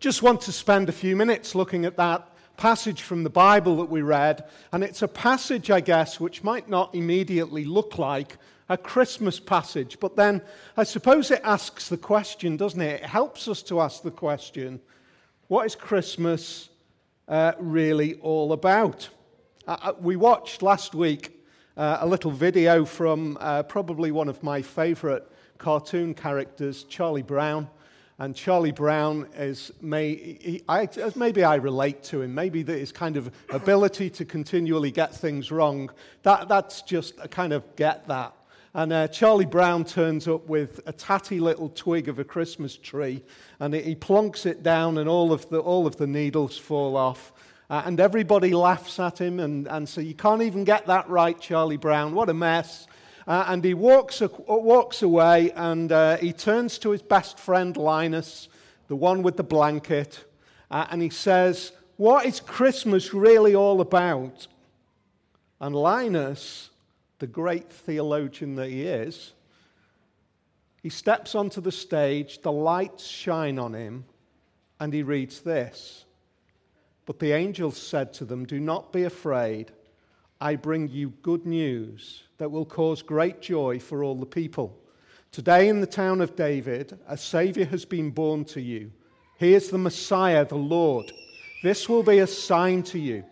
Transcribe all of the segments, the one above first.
Just want to spend a few minutes looking at that passage from the Bible that we read. And it's a passage, I guess, which might not immediately look like a Christmas passage. But then I suppose it asks the question, doesn't it? It helps us to ask the question what is Christmas uh, really all about? Uh, uh we watched last week uh, a little video from uh, probably one of my favorite cartoon characters, Charlie Brown. And Charlie Brown is, may, he, I, maybe I relate to him. Maybe his kind of ability to continually get things wrong, that, that's just a kind of get that. And uh, Charlie Brown turns up with a tatty little twig of a Christmas tree, and he plonks it down, and all of the, all of the needles fall off. Uh, and everybody laughs at him, and, and so you can't even get that right, Charlie Brown. What a mess. Uh, and he walks, walks away and uh, he turns to his best friend Linus, the one with the blanket, uh, and he says, What is Christmas really all about? And Linus, the great theologian that he is, he steps onto the stage, the lights shine on him, and he reads this. But the angels said to them, Do not be afraid. I bring you good news that will cause great joy for all the people. Today, in the town of David, a Savior has been born to you. He is the Messiah, the Lord. This will be a sign to you.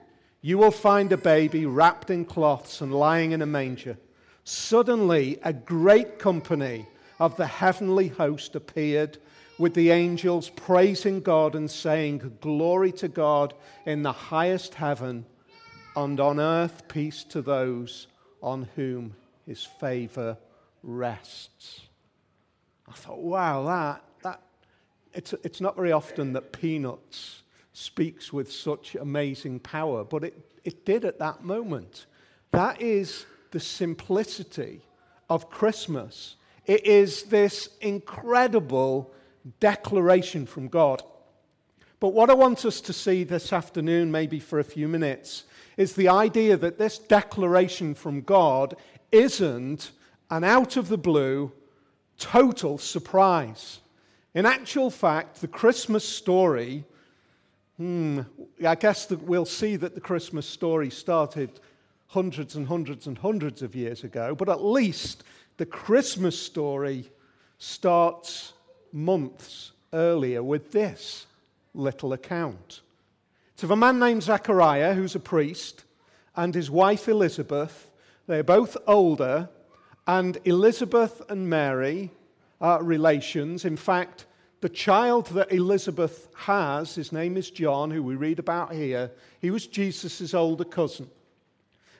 You will find a baby wrapped in cloths and lying in a manger. Suddenly, a great company of the heavenly host appeared with the angels praising God and saying, Glory to God in the highest heaven and on earth peace to those on whom his favor rests. I thought, wow, that, that it's, it's not very often that Peanuts speaks with such amazing power, but it, it did at that moment. That is the simplicity of Christmas. It is this incredible declaration from God. But what I want us to see this afternoon, maybe for a few minutes, is the idea that this declaration from God isn't an out of the blue, total surprise. In actual fact, the Christmas story, hmm, I guess that we'll see that the Christmas story started hundreds and hundreds and hundreds of years ago, but at least the Christmas story starts months earlier with this little account. It's of a man named Zechariah, who's a priest, and his wife Elizabeth. They're both older, and Elizabeth and Mary are relations. In fact, the child that Elizabeth has, his name is John, who we read about here, he was Jesus' older cousin.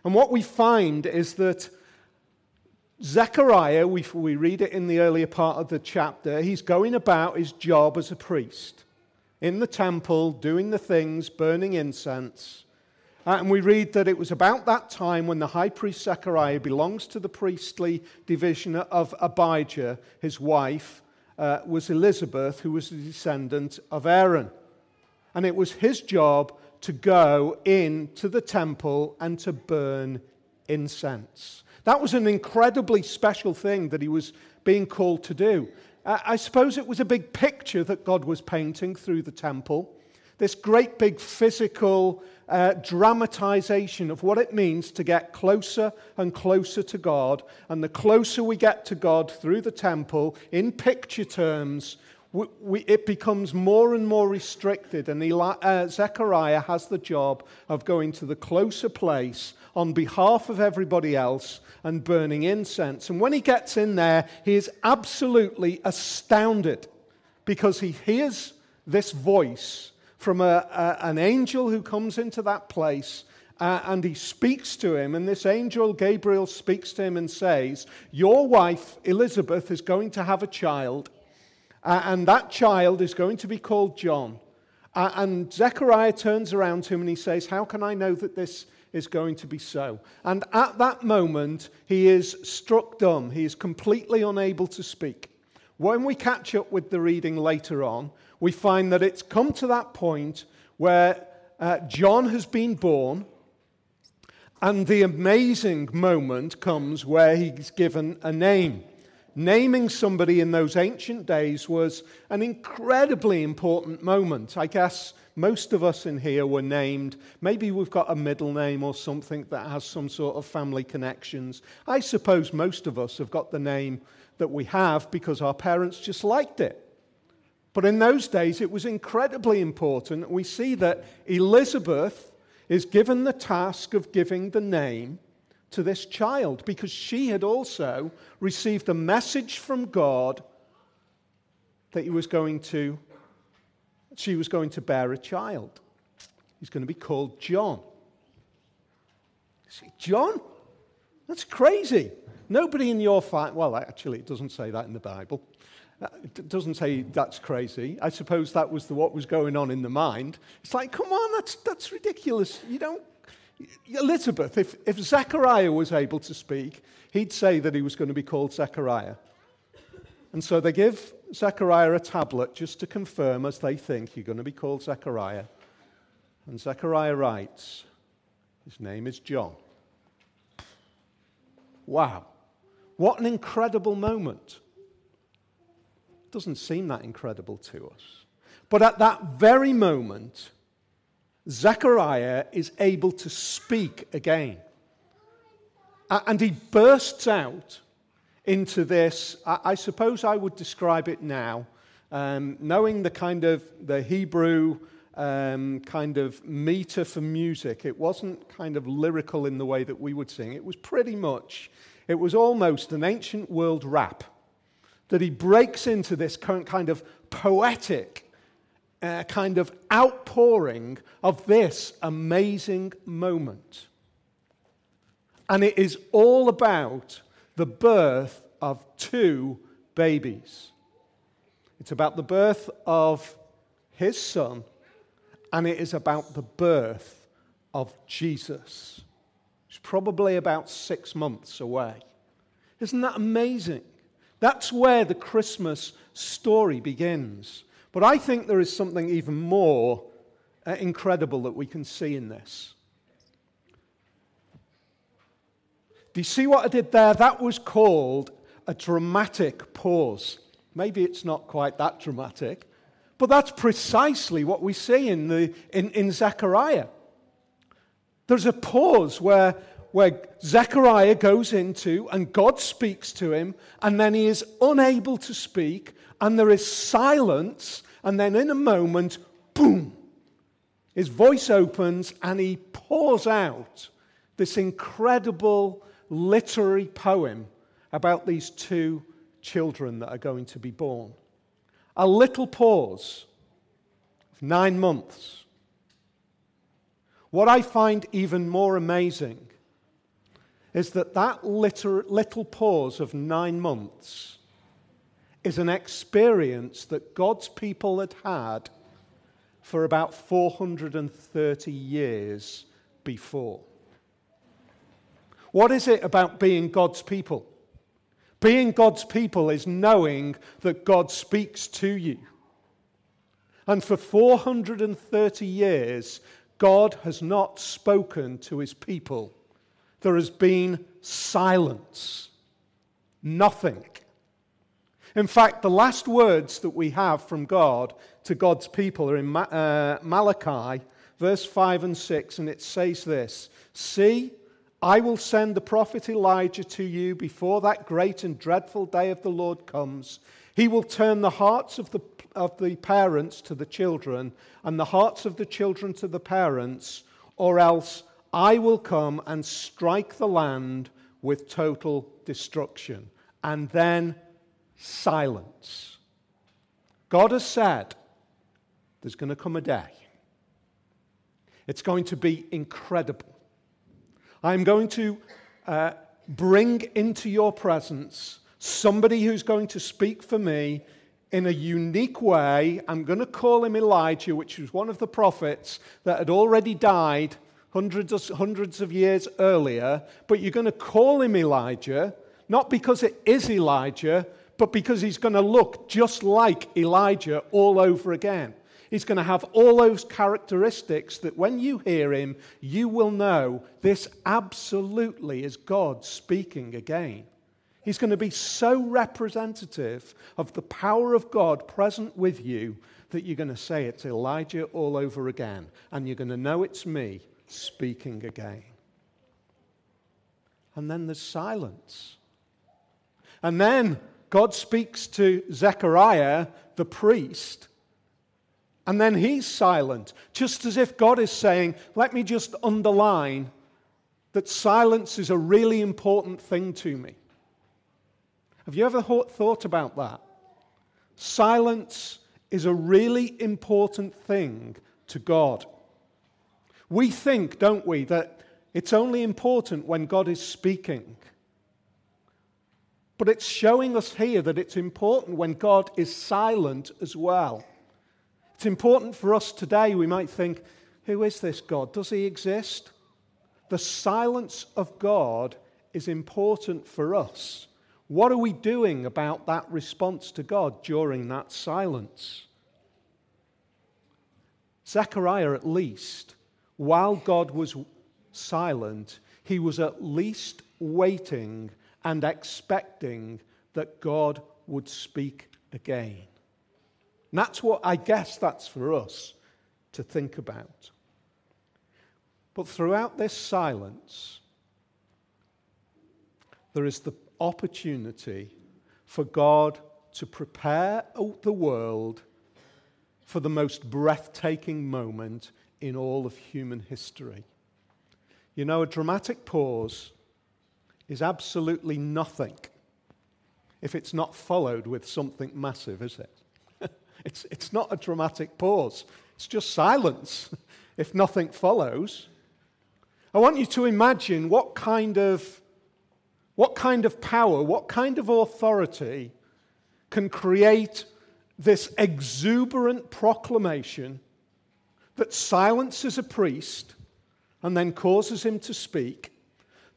And what we find is that Zechariah, we, we read it in the earlier part of the chapter, he's going about his job as a priest in the temple doing the things, burning incense. And we read that it was about that time when the high priest Zechariah belongs to the priestly division of Abijah, his wife, uh, was Elizabeth, who was a descendant of Aaron. And it was his job to go into the temple and to burn incense. That was an incredibly special thing that he was being called to do. I suppose it was a big picture that God was painting through the temple. This great big physical uh, dramatization of what it means to get closer and closer to God. And the closer we get to God through the temple, in picture terms, we, we, it becomes more and more restricted. And Eli, uh, Zechariah has the job of going to the closer place on behalf of everybody else and burning incense. And when he gets in there, he is absolutely astounded because he hears this voice from a, a, an angel who comes into that place. Uh, and he speaks to him, and this angel Gabriel speaks to him and says, Your wife Elizabeth is going to have a child, uh, and that child is going to be called John. Uh, and Zechariah turns around to him and he says, How can I know that this is going to be so. And at that moment, he is struck dumb. He is completely unable to speak. When we catch up with the reading later on, we find that it's come to that point where uh, John has been born, and the amazing moment comes where he's given a name. Naming somebody in those ancient days was an incredibly important moment. I guess most of us in here were named. Maybe we've got a middle name or something that has some sort of family connections. I suppose most of us have got the name that we have because our parents just liked it. But in those days, it was incredibly important. We see that Elizabeth is given the task of giving the name to this child because she had also received a message from God that he was going to, she was going to bear a child. He's going to be called John. See, John? That's crazy. Nobody in your family, well, actually, it doesn't say that in the Bible. Uh, it doesn't say that's crazy. I suppose that was the, what was going on in the mind. It's like, come on, that's, that's ridiculous. You don't. Elizabeth, if, if Zechariah was able to speak, he'd say that he was going to be called Zechariah. And so they give Zechariah a tablet just to confirm, as they think, you're going to be called Zechariah. And Zechariah writes, his name is John. Wow. What an incredible moment doesn't seem that incredible to us. But at that very moment, Zechariah is able to speak again. And he bursts out into this. I suppose I would describe it now, um, knowing the kind of the Hebrew um, kind of meter for music. It wasn't kind of lyrical in the way that we would sing. It was pretty much, it was almost an ancient world rap that he breaks into this current kind of poetic uh, kind of outpouring of this amazing moment. And it is all about the birth of two babies. It's about the birth of his son, and it is about the birth of Jesus. It's probably about six months away. Isn't that amazing? That's where the Christmas story begins. But I think there is something even more uh, incredible that we can see in this. Do you see what I did there? That was called a dramatic pause. Maybe it's not quite that dramatic, but that's precisely what we see in, the, in, in Zechariah. There's a pause where where Zechariah goes into and God speaks to him, and then he is unable to speak, and there is silence, and then in a moment, boom, his voice opens and he pours out this incredible literary poem about these two children that are going to be born. A little pause of nine months. What I find even more amazing is that that little pause of nine months is an experience that God's people had had for about 430 years before. What is it about being God's people? Being God's people is knowing that God speaks to you. And for 430 years, God has not spoken to his people there has been silence. Nothing. In fact, the last words that we have from God to God's people are in uh, Malachi, verse 5 and 6, and it says this See, I will send the prophet Elijah to you before that great and dreadful day of the Lord comes. He will turn the hearts of the, of the parents to the children, and the hearts of the children to the parents, or else I will come and strike the land with total destruction. And then silence. God has said there's going to come a day. It's going to be incredible. I'm going to uh, bring into your presence somebody who's going to speak for me in a unique way. I'm going to call him Elijah, which was one of the prophets that had already died hundreds, hundreds of years earlier, but you're going to call him Elijah, not because it is Elijah, but because he's going to look just like Elijah all over again. He's going to have all those characteristics that when you hear him, you will know this absolutely is God speaking again. He's going to be so representative of the power of God present with you that you're going to say it's Elijah all over again. And you're going to know it's me speaking again. And then there's silence. And then God speaks to Zechariah, the priest, and then he's silent, just as if God is saying, Let me just underline that silence is a really important thing to me. Have you ever thought about that? Silence is a really important thing to God. We think, don't we, that it's only important when God is speaking. But it's showing us here that it's important when God is silent as well. It's important for us today. We might think, who is this God? Does he exist? The silence of God is important for us. What are we doing about that response to God during that silence? Zechariah, at least, while God was silent, he was at least waiting and expecting that God would speak again. And that's what I guess that's for us to think about. But throughout this silence, there is the opportunity for God to prepare the world for the most breathtaking moment in all of human history. You know, a dramatic pause is absolutely nothing if it's not followed with something massive, is it? it's, it's not a dramatic pause, it's just silence if nothing follows. I want you to imagine what kind of, what kind of power, what kind of authority can create this exuberant proclamation that silences a priest and then causes him to speak,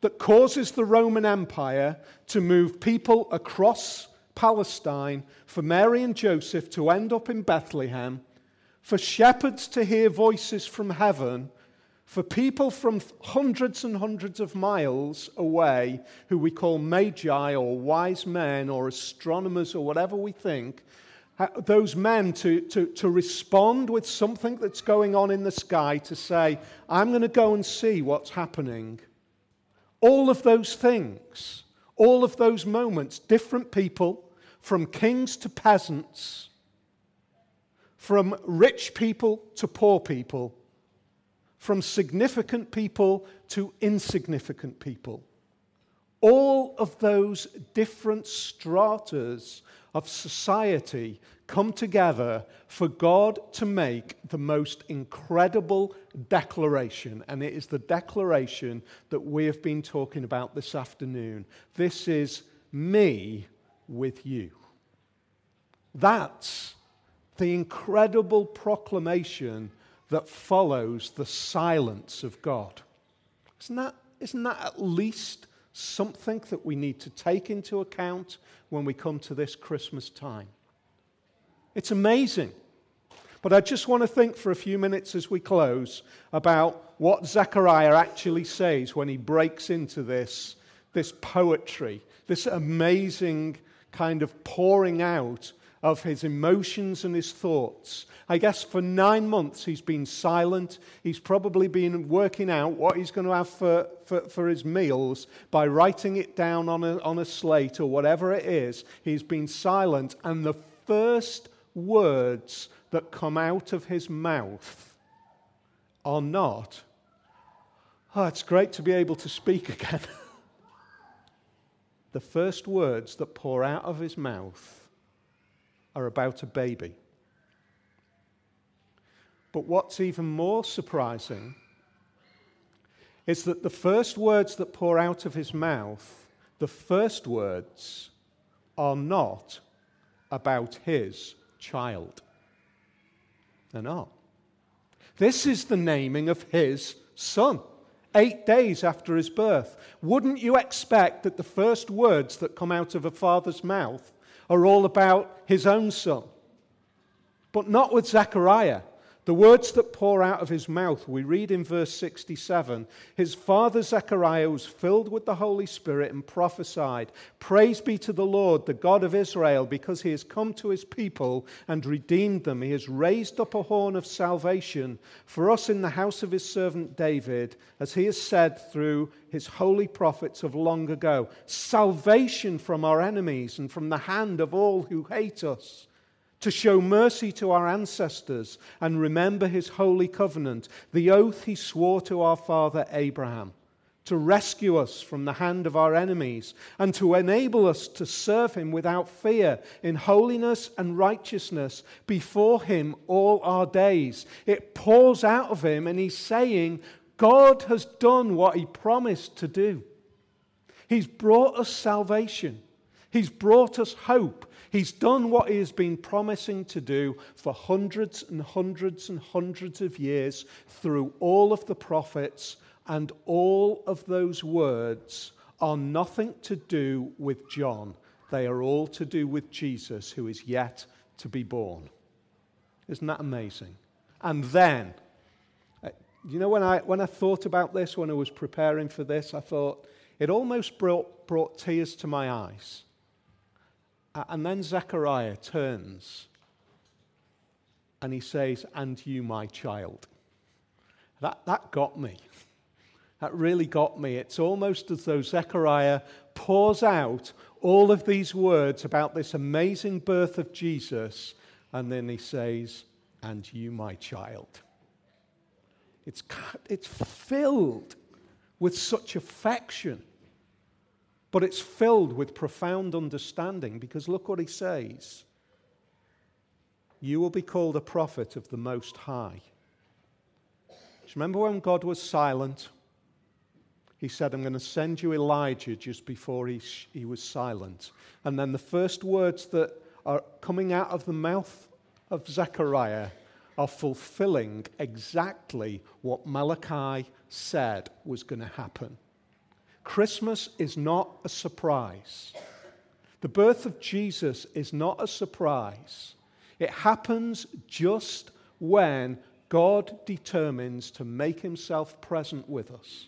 that causes the Roman Empire to move people across Palestine, for Mary and Joseph to end up in Bethlehem, for shepherds to hear voices from heaven, for people from hundreds and hundreds of miles away, who we call magi or wise men or astronomers or whatever we think, those men to, to, to respond with something that's going on in the sky to say, I'm going to go and see what's happening. All of those things, all of those moments, different people, from kings to peasants, from rich people to poor people, from significant people to insignificant people. All of those different stratas of society come together for God to make the most incredible declaration. And it is the declaration that we have been talking about this afternoon. This is me with you. That's the incredible proclamation that follows the silence of God. Isn't that, isn't that at least something that we need to take into account when we come to this Christmas time. It's amazing. But I just want to think for a few minutes as we close about what Zechariah actually says when he breaks into this, this poetry, this amazing kind of pouring out of his emotions and his thoughts. I guess for nine months he's been silent. He's probably been working out what he's going to have for, for, for, his meals by writing it down on a, on a slate or whatever it is. He's been silent. And the first words that come out of his mouth are not, oh, it's great to be able to speak again. the first words that pour out of his mouth are about a baby. But what's even more surprising is that the first words that pour out of his mouth, the first words, are not about his child. They're not. This is the naming of his son, eight days after his birth. Wouldn't you expect that the first words that come out of a father's mouth are all about his own son. But not with Zechariah. The words that pour out of his mouth, we read in verse 67 His father Zechariah was filled with the Holy Spirit and prophesied, Praise be to the Lord, the God of Israel, because he has come to his people and redeemed them. He has raised up a horn of salvation for us in the house of his servant David, as he has said through his holy prophets of long ago salvation from our enemies and from the hand of all who hate us to show mercy to our ancestors and remember his holy covenant, the oath he swore to our father Abraham, to rescue us from the hand of our enemies, and to enable us to serve him without fear in holiness and righteousness before him all our days. It pours out of him, and he's saying, God has done what he promised to do. He's brought us salvation. He's brought us hope. He's done what he has been promising to do for hundreds and hundreds and hundreds of years through all of the prophets, and all of those words are nothing to do with John. They are all to do with Jesus, who is yet to be born. Isn't that amazing? And then, uh, you know, when I, when I thought about this, when I was preparing for this, I thought it almost brought, brought tears to my eyes and then Zechariah turns and he says, And you, my child. That, that got me. That really got me. It's almost as though Zechariah pours out all of these words about this amazing birth of Jesus, and then he says, And you, my child. It's, it's filled with such affection but it's filled with profound understanding because look what he says. You will be called a prophet of the Most High. Do you remember when God was silent? He said, I'm going to send you Elijah just before he, he was silent. And then the first words that are coming out of the mouth of Zechariah are fulfilling exactly what Malachi said was going to happen. Christmas is not a surprise. The birth of Jesus is not a surprise. It happens just when God determines to make himself present with us.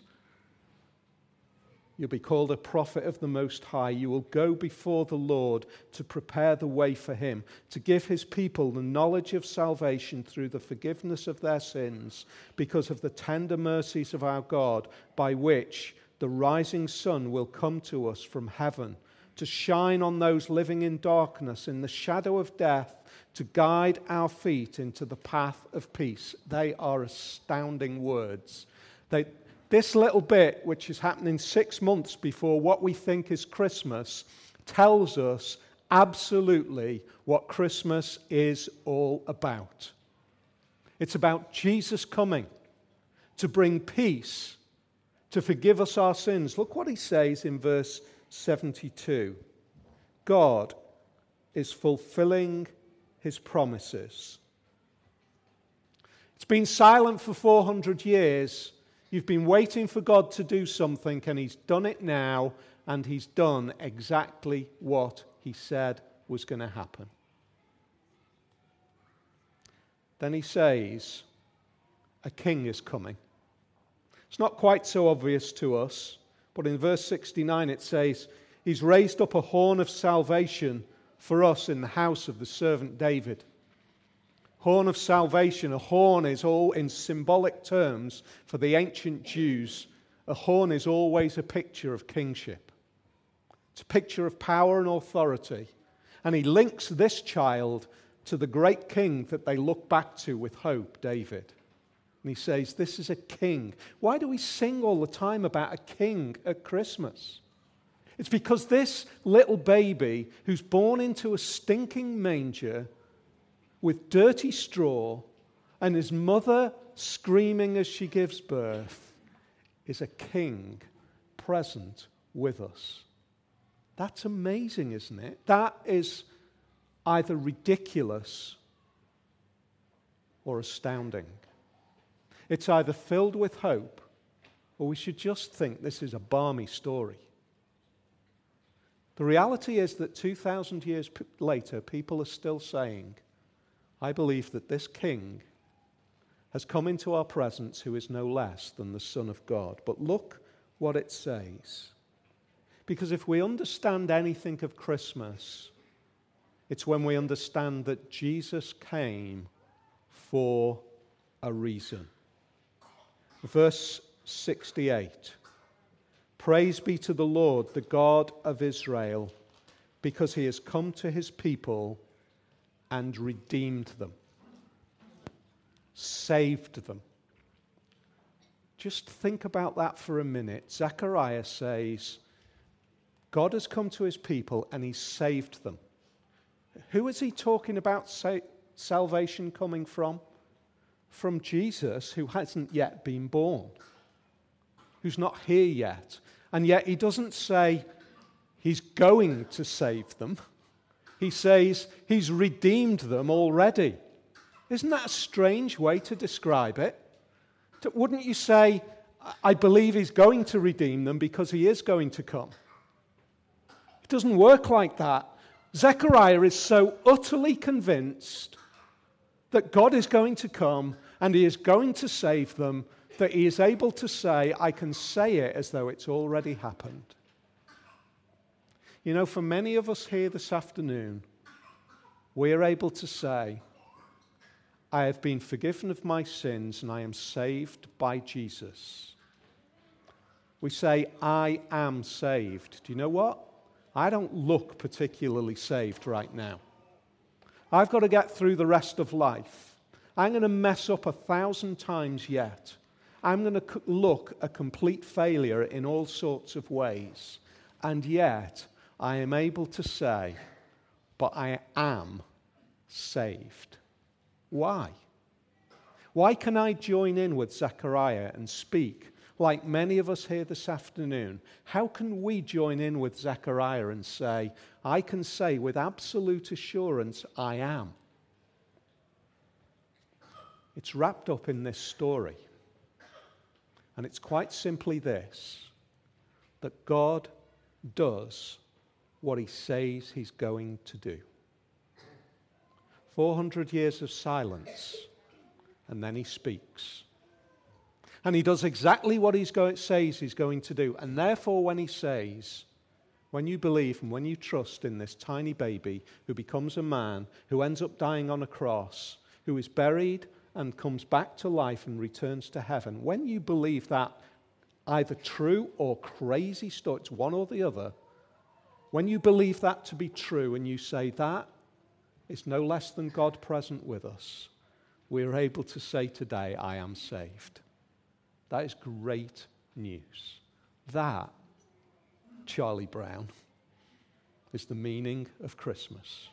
You'll be called a prophet of the Most High. You will go before the Lord to prepare the way for him, to give his people the knowledge of salvation through the forgiveness of their sins, because of the tender mercies of our God, by which the rising sun will come to us from heaven to shine on those living in darkness, in the shadow of death, to guide our feet into the path of peace. They are astounding words. They, this little bit, which is happening six months before what we think is Christmas, tells us absolutely what Christmas is all about. It's about Jesus coming to bring peace to forgive us our sins. Look what he says in verse 72 God is fulfilling his promises. It's been silent for 400 years. You've been waiting for God to do something, and he's done it now, and he's done exactly what he said was going to happen. Then he says, A king is coming. It's not quite so obvious to us, but in verse 69 it says, He's raised up a horn of salvation for us in the house of the servant David. Horn of salvation, a horn is all in symbolic terms for the ancient Jews. A horn is always a picture of kingship, it's a picture of power and authority. And he links this child to the great king that they look back to with hope, David. And he says, This is a king. Why do we sing all the time about a king at Christmas? It's because this little baby who's born into a stinking manger with dirty straw and his mother screaming as she gives birth is a king present with us. That's amazing, isn't it? That is either ridiculous or astounding. It's either filled with hope or we should just think this is a balmy story. The reality is that 2,000 years later, people are still saying, I believe that this king has come into our presence who is no less than the Son of God. But look what it says. Because if we understand anything of Christmas, it's when we understand that Jesus came for a reason. Verse 68 Praise be to the Lord, the God of Israel, because he has come to his people and redeemed them, saved them. Just think about that for a minute. Zechariah says, God has come to his people and he saved them. Who is he talking about sa- salvation coming from? From Jesus, who hasn't yet been born, who's not here yet. And yet he doesn't say he's going to save them, he says he's redeemed them already. Isn't that a strange way to describe it? Wouldn't you say, I believe he's going to redeem them because he is going to come? It doesn't work like that. Zechariah is so utterly convinced that God is going to come and he is going to save them that he is able to say, I can say it as though it's already happened. You know, for many of us here this afternoon, we are able to say, I have been forgiven of my sins and I am saved by Jesus. We say, I am saved. Do you know what? I don't look particularly saved right now. I've got to get through the rest of life. I'm going to mess up a thousand times yet. I'm going to look a complete failure in all sorts of ways. And yet, I am able to say, but I am saved. Why? Why can I join in with Zechariah and speak like many of us here this afternoon? How can we join in with Zechariah and say, I can say with absolute assurance, I am? It's wrapped up in this story. And it's quite simply this that God does what he says he's going to do. 400 years of silence, and then he speaks. And he does exactly what he says he's going to do. And therefore, when he says, when you believe and when you trust in this tiny baby who becomes a man, who ends up dying on a cross, who is buried and comes back to life and returns to heaven, when you believe that either true or crazy story, it's one or the other, when you believe that to be true and you say that is no less than God present with us, we're able to say today, I am saved. That is great news. That, Charlie Brown, is the meaning of Christmas.